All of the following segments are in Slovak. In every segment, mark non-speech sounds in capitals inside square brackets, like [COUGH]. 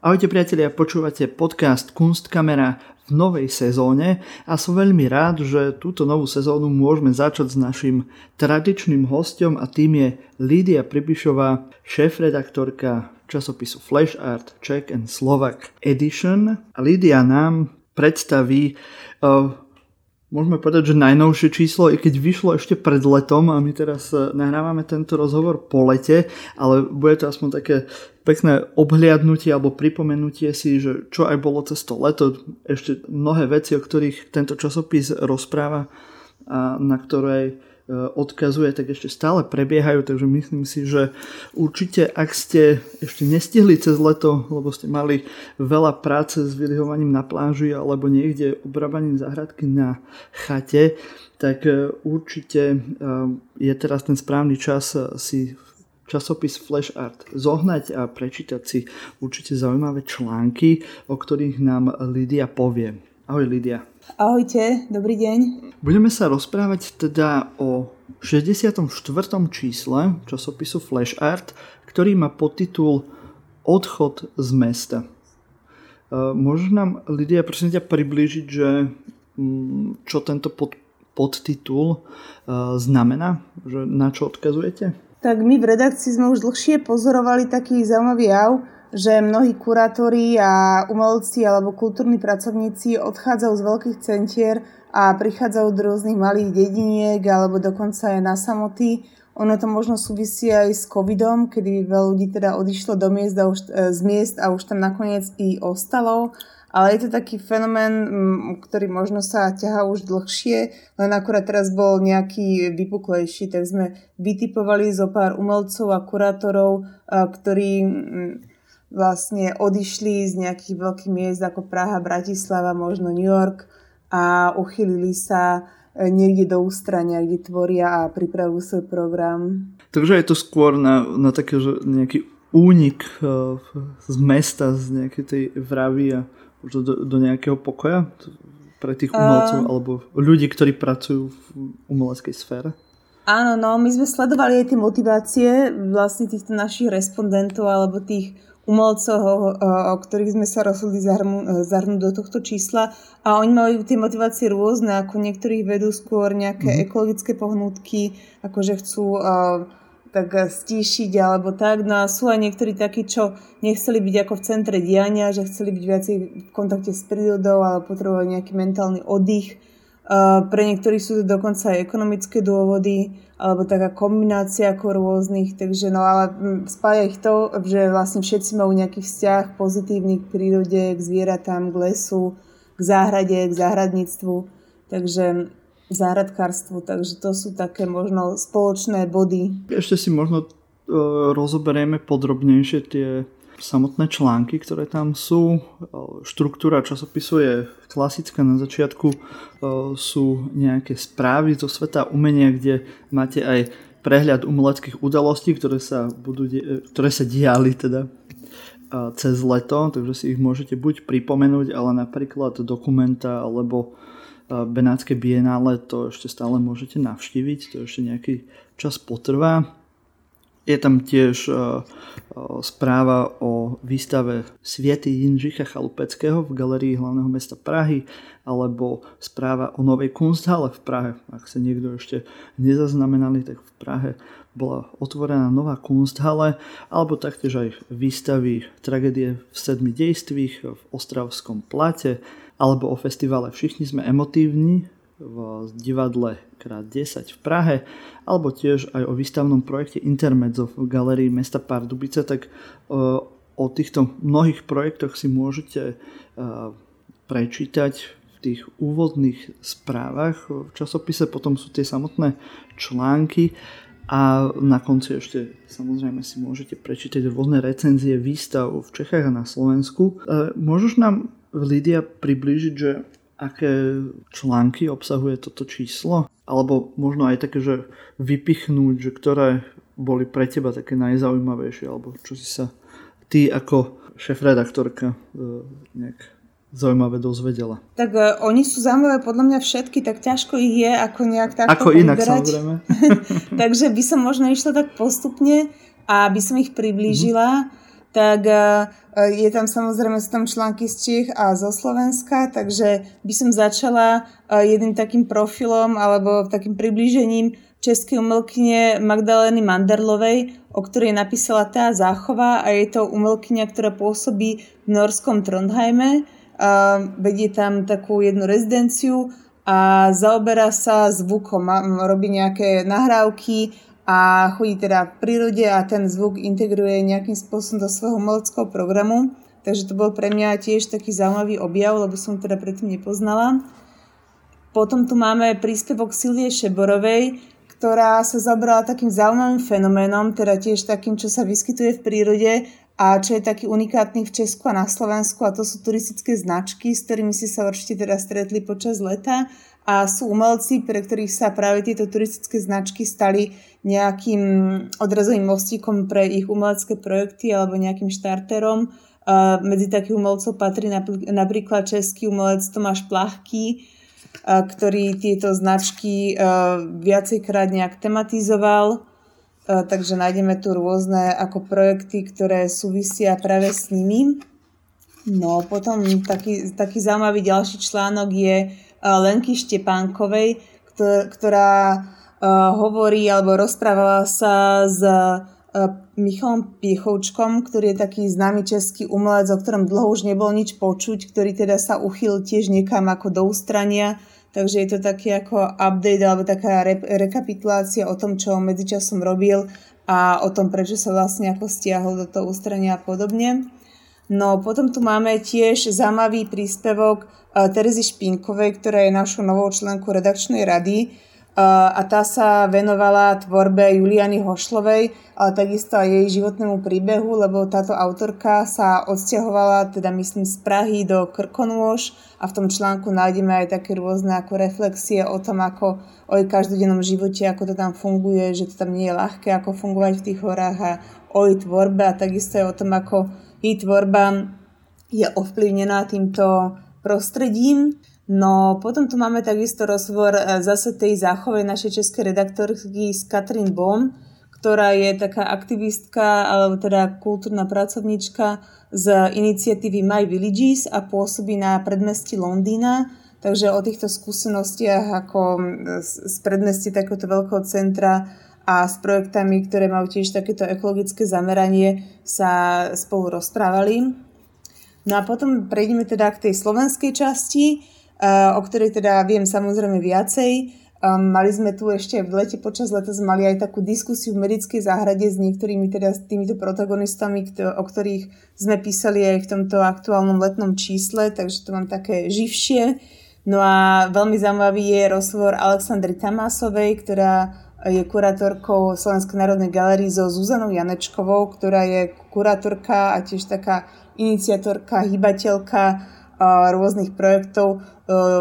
Ahojte priatelia, počúvate podcast Kunstkamera v novej sezóne a som veľmi rád, že túto novú sezónu môžeme začať s našim tradičným hostom a tým je Lídia Pribišová, šéf-redaktorka časopisu Flash Art Czech and Slovak Edition. A Lídia nám predstaví uh, môžeme povedať, že najnovšie číslo, i keď vyšlo ešte pred letom a my teraz e, nahrávame tento rozhovor po lete, ale bude to aspoň také pekné obhliadnutie alebo pripomenutie si, že čo aj bolo cez to leto, ešte mnohé veci, o ktorých tento časopis rozpráva a na ktorej odkazuje, tak ešte stále prebiehajú, takže myslím si, že určite ak ste ešte nestihli cez leto, lebo ste mali veľa práce s vylihovaním na pláži alebo niekde obrábaním záhradky na chate, tak e, určite e, je teraz ten správny čas si časopis Flash Art zohnať a prečítať si určite zaujímavé články, o ktorých nám Lidia povie. Ahoj Lidia. Ahojte, dobrý deň. Budeme sa rozprávať teda o 64. čísle časopisu Flash Art, ktorý má podtitul Odchod z mesta. E, môžeš nám, Lidia, prosím ťa priblížiť, že mm, čo tento pod, podtitul e, znamená? Že na čo odkazujete? Tak my v redakcii sme už dlhšie pozorovali taký zaujímavý jav, že mnohí kurátori a umelci alebo kultúrni pracovníci odchádzajú z veľkých centier a prichádzajú do rôznych malých dediniek alebo dokonca aj na samoty. Ono to možno súvisí aj s covidom, kedy veľa ľudí teda odišlo do miest a už, e, z miest a už tam nakoniec i ostalo. Ale je to taký fenomén, ktorý možno sa ťahá už dlhšie, len akurát teraz bol nejaký vypuklejší, tak sme vytipovali zo pár umelcov a kurátorov, ktorí vlastne odišli z nejakých veľkých miest ako Praha, Bratislava, možno New York a uchylili sa e, niekde do ústrania, kde tvoria a pripravujú svoj program. Takže je to skôr na, na také, že nejaký únik e, z mesta, z nejakej tej vravy a do, do nejakého pokoja pre tých umelcov uh, alebo ľudí, ktorí pracujú v umeleckej sfére? Áno, no, my sme sledovali aj tie motivácie vlastne týchto našich respondentov alebo tých umelcov, o ktorých sme sa rozhodli zahrnúť do tohto čísla a oni majú tie motivácie rôzne, ako niektorých vedú skôr nejaké mm. ekologické pohnutky, ako že chcú tak stíšiť alebo tak. No a sú aj niektorí takí, čo nechceli byť ako v centre diania, že chceli byť viacej v kontakte s prírodou, ale potrebovali nejaký mentálny oddych pre niektorých sú to dokonca aj ekonomické dôvody, alebo taká kombinácia ako rôznych, takže no ale spája ich to, že vlastne všetci majú nejaký vzťah pozitívny k prírode, k zvieratám, k lesu, k záhrade, k záhradníctvu, takže záhradkárstvu, takže to sú také možno spoločné body. Ešte si možno uh, rozoberieme podrobnejšie tie samotné články, ktoré tam sú. Štruktúra časopisu je klasická. Na začiatku sú nejaké správy zo sveta umenia, kde máte aj prehľad umeleckých udalostí, ktoré sa, budú, ktoré sa diali teda cez leto, takže si ich môžete buď pripomenúť, ale napríklad dokumenta alebo Benátske bienále to ešte stále môžete navštíviť, to ešte nejaký čas potrvá. Je tam tiež uh, správa o výstave Sviety Jinžicha Chalupeckého v galerii hlavného mesta Prahy alebo správa o novej kunsthale v Prahe. Ak sa niekto ešte nezaznamenali, tak v Prahe bola otvorená nová kunsthale alebo taktiež aj výstavy tragédie v sedmi dejstvích v Ostravskom plate alebo o festivale Všichni sme emotívni v divadle krát 10 v Prahe, alebo tiež aj o výstavnom projekte Intermezzo v galerii mesta Pardubice, tak o týchto mnohých projektoch si môžete prečítať v tých úvodných správach v časopise, potom sú tie samotné články a na konci ešte samozrejme si môžete prečítať rôzne recenzie výstav v Čechách a na Slovensku. Môžeš nám, Lidia, priblížiť, že aké články obsahuje toto číslo? Alebo možno aj také, že vypichnúť, že ktoré boli pre teba také najzaujímavejšie, alebo čo si sa ty ako šéf-redaktorka e, nejak zaujímavé dozvedela. Tak uh, oni sú zaujímavé podľa mňa všetky, tak ťažko ich je ako nejak takto Ako inak vyberať. samozrejme. [LAUGHS] Takže by som možno išla tak postupne a by som ich priblížila. Mm-hmm. Tak je tam samozrejme sú tam články z Čech a zo Slovenska, takže by som začala jedným takým profilom alebo takým priblížením českej umelkyne Magdalény Manderlovej, o ktorej napísala tá Záchova a je to umelkyňa, ktorá pôsobí v norskom Trondheime. A vedie tam takú jednu rezidenciu a zaoberá sa zvukom, robí nejaké nahrávky a chodí teda v prírode a ten zvuk integruje nejakým spôsobom do svojho umeleckého programu. Takže to bol pre mňa tiež taký zaujímavý objav, lebo som teda predtým nepoznala. Potom tu máme príspevok Silvie Šeborovej, ktorá sa zabrala takým zaujímavým fenoménom, teda tiež takým, čo sa vyskytuje v prírode a čo je taký unikátny v Česku a na Slovensku a to sú turistické značky, s ktorými si sa určite teda stretli počas leta a sú umelci, pre ktorých sa práve tieto turistické značky stali nejakým odrazovým mostíkom pre ich umelecké projekty alebo nejakým štarterom. Medzi takých umelcov patrí napríklad český umelec Tomáš Plachký, ktorý tieto značky viacejkrát nejak tematizoval. Takže nájdeme tu rôzne ako projekty, ktoré súvisia práve s nimi. No potom taký, taký zaujímavý ďalší článok je Lenky Štepánkovej, ktorá hovorí alebo rozprávala sa s Michalom Piechovčkom, ktorý je taký známy český umelec, o ktorom dlho už nebolo nič počuť, ktorý teda sa uchyl tiež niekam ako do ústrania. Takže je to taký ako update alebo taká re- rekapitulácia o tom, čo medzičasom robil a o tom, prečo sa vlastne ako stiahol do toho ústrania a podobne. No potom tu máme tiež zaujímavý príspevok Terezy Špinkovej, ktorá je našou novou členkou redakčnej rady, a tá sa venovala tvorbe Juliany Hošlovej, ale takisto aj jej životnému príbehu, lebo táto autorka sa odsťahovala, teda myslím z Prahy do Krkonôž a v tom článku nájdeme aj také rôzne ako reflexie o tom, ako o jej každodennom živote, ako to tam funguje, že to tam nie je ľahké, ako fungovať v tých horách a o jej tvorbe a takisto aj o tom, ako jej tvorba je ovplyvnená týmto prostredím. No potom tu máme takisto rozhovor e, zase tej záchovej našej českej redaktorky s Katrin Bom, ktorá je taká aktivistka, alebo teda kultúrna pracovníčka z iniciatívy My Villages a pôsobí na predmestí Londýna. Takže o týchto skúsenostiach ako z predmestí takéhoto veľkého centra a s projektami, ktoré majú tiež takéto ekologické zameranie, sa spolu rozprávali. No a potom prejdeme teda k tej slovenskej časti. Eh, o ktorej teda viem samozrejme viacej. Um, mali sme tu ešte v lete, počas leta sme mali aj takú diskusiu v medickej záhrade s niektorými teda s týmito protagonistami, o ktorých sme písali aj v tomto aktuálnom letnom čísle, takže to mám také živšie. No a veľmi zaujímavý je rozhovor Aleksandry Tamásovej, ktorá je kurátorkou Slovenskej národnej galerii so Zuzanou Janečkovou, ktorá je kurátorka a tiež taká iniciatorka, hybateľka rôznych projektov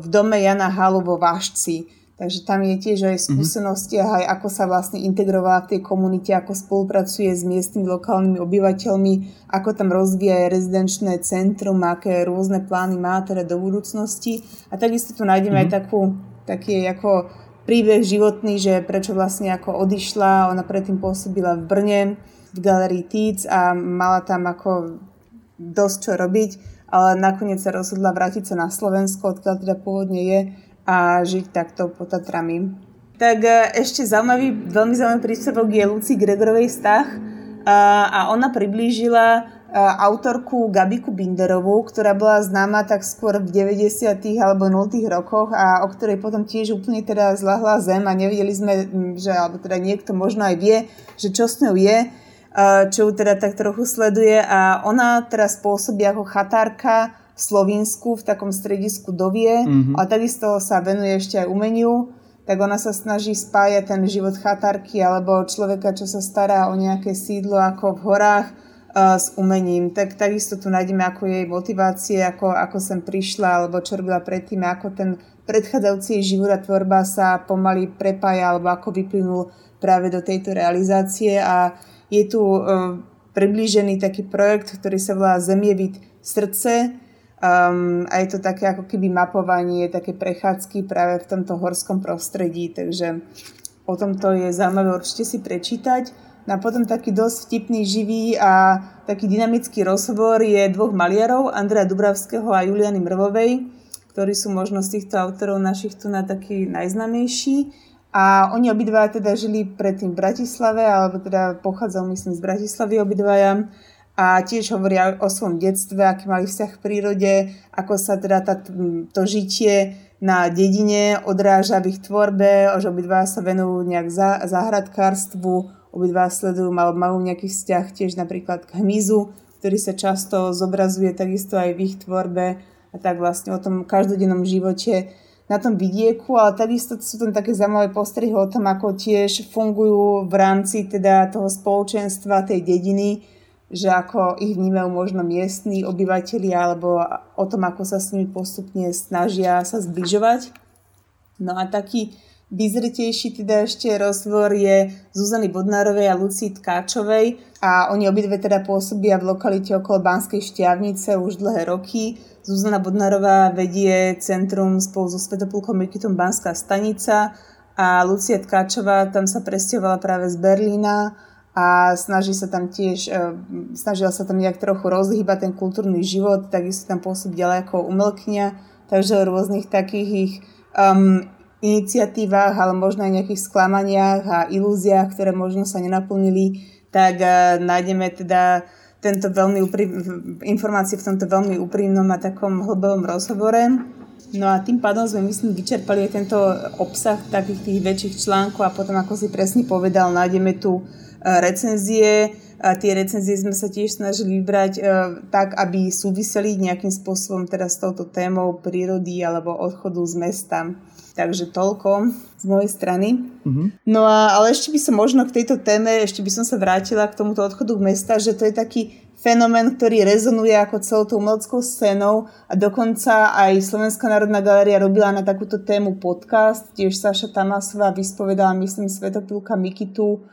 v dome Jana Halu vo Vážci. Takže tam je tiež aj skúsenosti a aj ako sa vlastne integrovala v tej komunite, ako spolupracuje s miestnymi lokálnymi obyvateľmi, ako tam rozvíja aj rezidenčné centrum, aké rôzne plány má teda do budúcnosti. A takisto tu nájdeme mm-hmm. aj mhm. takú, taký ako príbeh životný, že prečo vlastne ako odišla, ona predtým pôsobila v Brne, v galerii Tíc a mala tam ako dosť čo robiť ale nakoniec sa rozhodla vrátiť sa na Slovensko, odkiaľ teda pôvodne je a žiť takto pod Tatrami. Tak e, ešte zaujímavý, veľmi zaujímavý príspevok je Luci Gregorovej vztah a ona priblížila e, autorku Gabiku Binderovú, ktorá bola známa tak skôr v 90. alebo 0. rokoch a o ktorej potom tiež úplne teda zlahla zem a nevideli sme, že, alebo teda niekto možno aj vie, že čo s ňou je čo ju teda tak trochu sleduje a ona teraz pôsobí ako chatárka v Slovinsku v takom stredisku Dovie mm-hmm. a takisto sa venuje ešte aj umeniu tak ona sa snaží spájať ten život chatárky alebo človeka, čo sa stará o nejaké sídlo ako v horách s umením. Tak takisto tu nájdeme ako jej motivácie, ako, ako sem prišla alebo čo robila predtým, ako ten predchádzajúci život a tvorba sa pomaly prepája alebo ako vyplynul práve do tejto realizácie a je tu uh, priblížený taký projekt, ktorý sa volá Zemievid srdce um, a je to také ako keby mapovanie, také prechádzky práve v tomto horskom prostredí, takže o tomto je zaujímavé určite si prečítať. A potom taký dosť vtipný, živý a taký dynamický rozhovor je dvoch maliarov, Andreja Dubravského a Juliany Mrvovej, ktorí sú možno z týchto autorov našich tu na taký najznamejší. A oni obidva teda žili predtým v Bratislave, alebo teda pochádzal myslím z Bratislavy obidvaja a tiež hovoria o svojom detstve, aký mali vzťah v prírode, ako sa teda tá, to žitie na dedine odráža v ich tvorbe, že obidva sa venujú nejak za, záhradkárstvu, obidva sledujú, mal, majú nejaký vzťah tiež napríklad k hmyzu, ktorý sa často zobrazuje takisto aj v ich tvorbe a tak vlastne o tom každodennom živote na tom vidieku, ale takisto sú tam také zaujímavé postrehy o tom, ako tiež fungujú v rámci teda toho spoločenstva, tej dediny, že ako ich vnímajú možno miestni obyvateľi alebo o tom, ako sa s nimi postupne snažia sa zbližovať. No a taký vyzretejší teda ešte rozvor je Zuzany Bodnárovej a Lucii Tkáčovej a oni obidve teda pôsobia v lokalite okolo Banskej šťavnice už dlhé roky. Zuzana Bodnárová vedie centrum spolu so Svetopulkom Mikitom Banská stanica a Lucia Tkáčová tam sa presťahovala práve z Berlína a snaží sa tam tiež, e, snažila sa tam nejak trochu rozhýbať ten kultúrny život, takisto tam pôsobí ďalej ako umelkňa, takže o rôznych takých ich um, iniciatívach, ale možno aj nejakých sklamaniach a ilúziách, ktoré možno sa nenaplnili, tak uh, nájdeme teda tento veľmi uprí... informácie v tomto veľmi úprimnom a takom hlbovom rozhovore. No a tým pádom sme, myslím, vyčerpali aj tento obsah takých tých väčších článkov a potom, ako si presne povedal, nájdeme tu recenzie. A tie recenzie sme sa tiež snažili vybrať e, tak, aby súviseli nejakým spôsobom teda s touto témou prírody alebo odchodu z mesta. Takže toľko z mojej strany. Uh-huh. No a, ale ešte by som možno k tejto téme, ešte by som sa vrátila k tomuto odchodu mesta, že to je taký fenomén, ktorý rezonuje ako celou tou umeleckou scénou a dokonca aj Slovenská národná galéria robila na takúto tému podcast, tiež Saša Tamasová vyspovedala, myslím, Svetopilka Mikitu,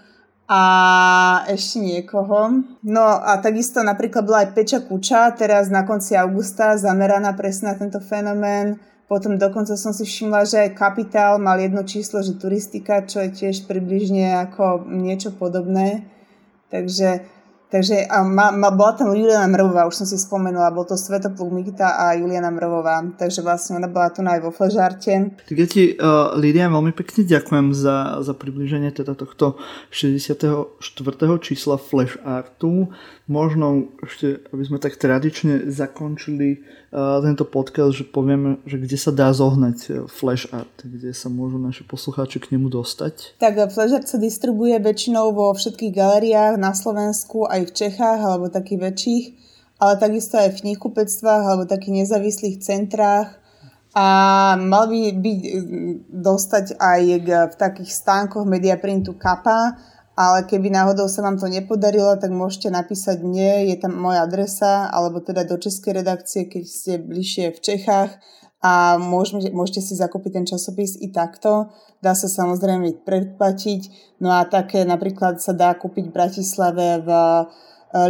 a ešte niekoho. No a takisto napríklad bola aj Peča Kuča, teraz na konci augusta, zameraná presne na tento fenomén. Potom dokonca som si všimla, že Kapitál mal jedno číslo, že turistika, čo je tiež približne ako niečo podobné. Takže Takže a ma, ma, bola tam Juliana Mrovová, už som si spomenula, bol to Svetopluk Mikita a Juliana Mrovová, takže vlastne ona bola tu aj vo Fležarte. Tak ja ti, uh, Lidia, veľmi pekne ďakujem za, za približenie teda tohto 64. čísla Flash Artu možno ešte, aby sme tak tradične zakončili uh, tento podcast, že povieme, že kde sa dá zohnať uh, Flash Art, kde sa môžu naši poslucháči k nemu dostať. Tak Flash Art sa distribuje väčšinou vo všetkých galeriách na Slovensku, aj v Čechách, alebo takých väčších, ale takisto aj v knihkupectvách, alebo takých nezávislých centrách. A mal by byť dostať aj v takých stánkoch Mediaprintu Kappa, ale keby náhodou sa vám to nepodarilo, tak môžete napísať mne, je tam moja adresa, alebo teda do českej redakcie, keď ste bližšie v Čechách a môžete, môžete si zakúpiť ten časopis i takto. Dá sa samozrejme predplatiť. No a také napríklad sa dá kúpiť v Bratislave v eh,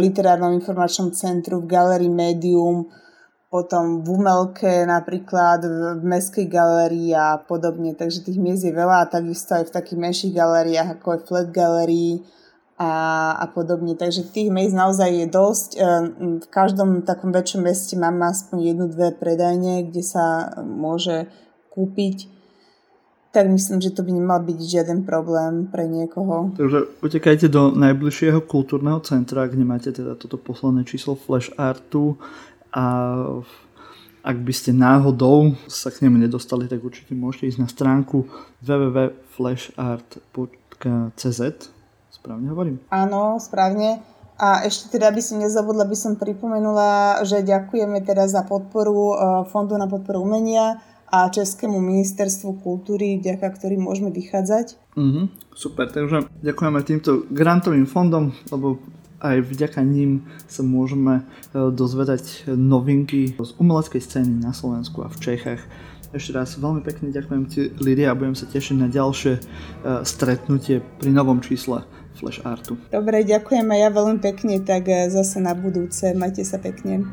literárnom informačnom centru v Galerii Medium, potom v Umelke napríklad, v Mestskej galérii a podobne. Takže tých miest je veľa a takisto aj v takých menších galériách ako je Flat Gallery a, a podobne. Takže tých miest naozaj je dosť. E, v každom takom väčšom meste máme aspoň jednu, dve predajne, kde sa môže kúpiť tak myslím, že to by nemal byť žiaden problém pre niekoho. Takže utekajte do najbližšieho kultúrneho centra, kde máte teda toto posledné číslo Flash Artu a ak by ste náhodou sa k nemu nedostali, tak určite môžete ísť na stránku www.flashart.cz Správne hovorím? Áno, správne. A ešte teda by som nezabudla, by som pripomenula, že ďakujeme teda za podporu e, Fondu na podporu umenia a Českému ministerstvu kultúry, vďaka ktorým môžeme vychádzať. Mm-hmm, super, takže ďakujeme týmto grantovým fondom, lebo aj vďaka ním sa môžeme e, dozvedať novinky z umeleckej scény na Slovensku a v Čechách. Ešte raz veľmi pekne ďakujem ti Lidia a budem sa tešiť na ďalšie e, stretnutie pri novom čísle Flash Artu. Dobre, ďakujem aj ja veľmi pekne, tak e, zase na budúce. Majte sa pekne.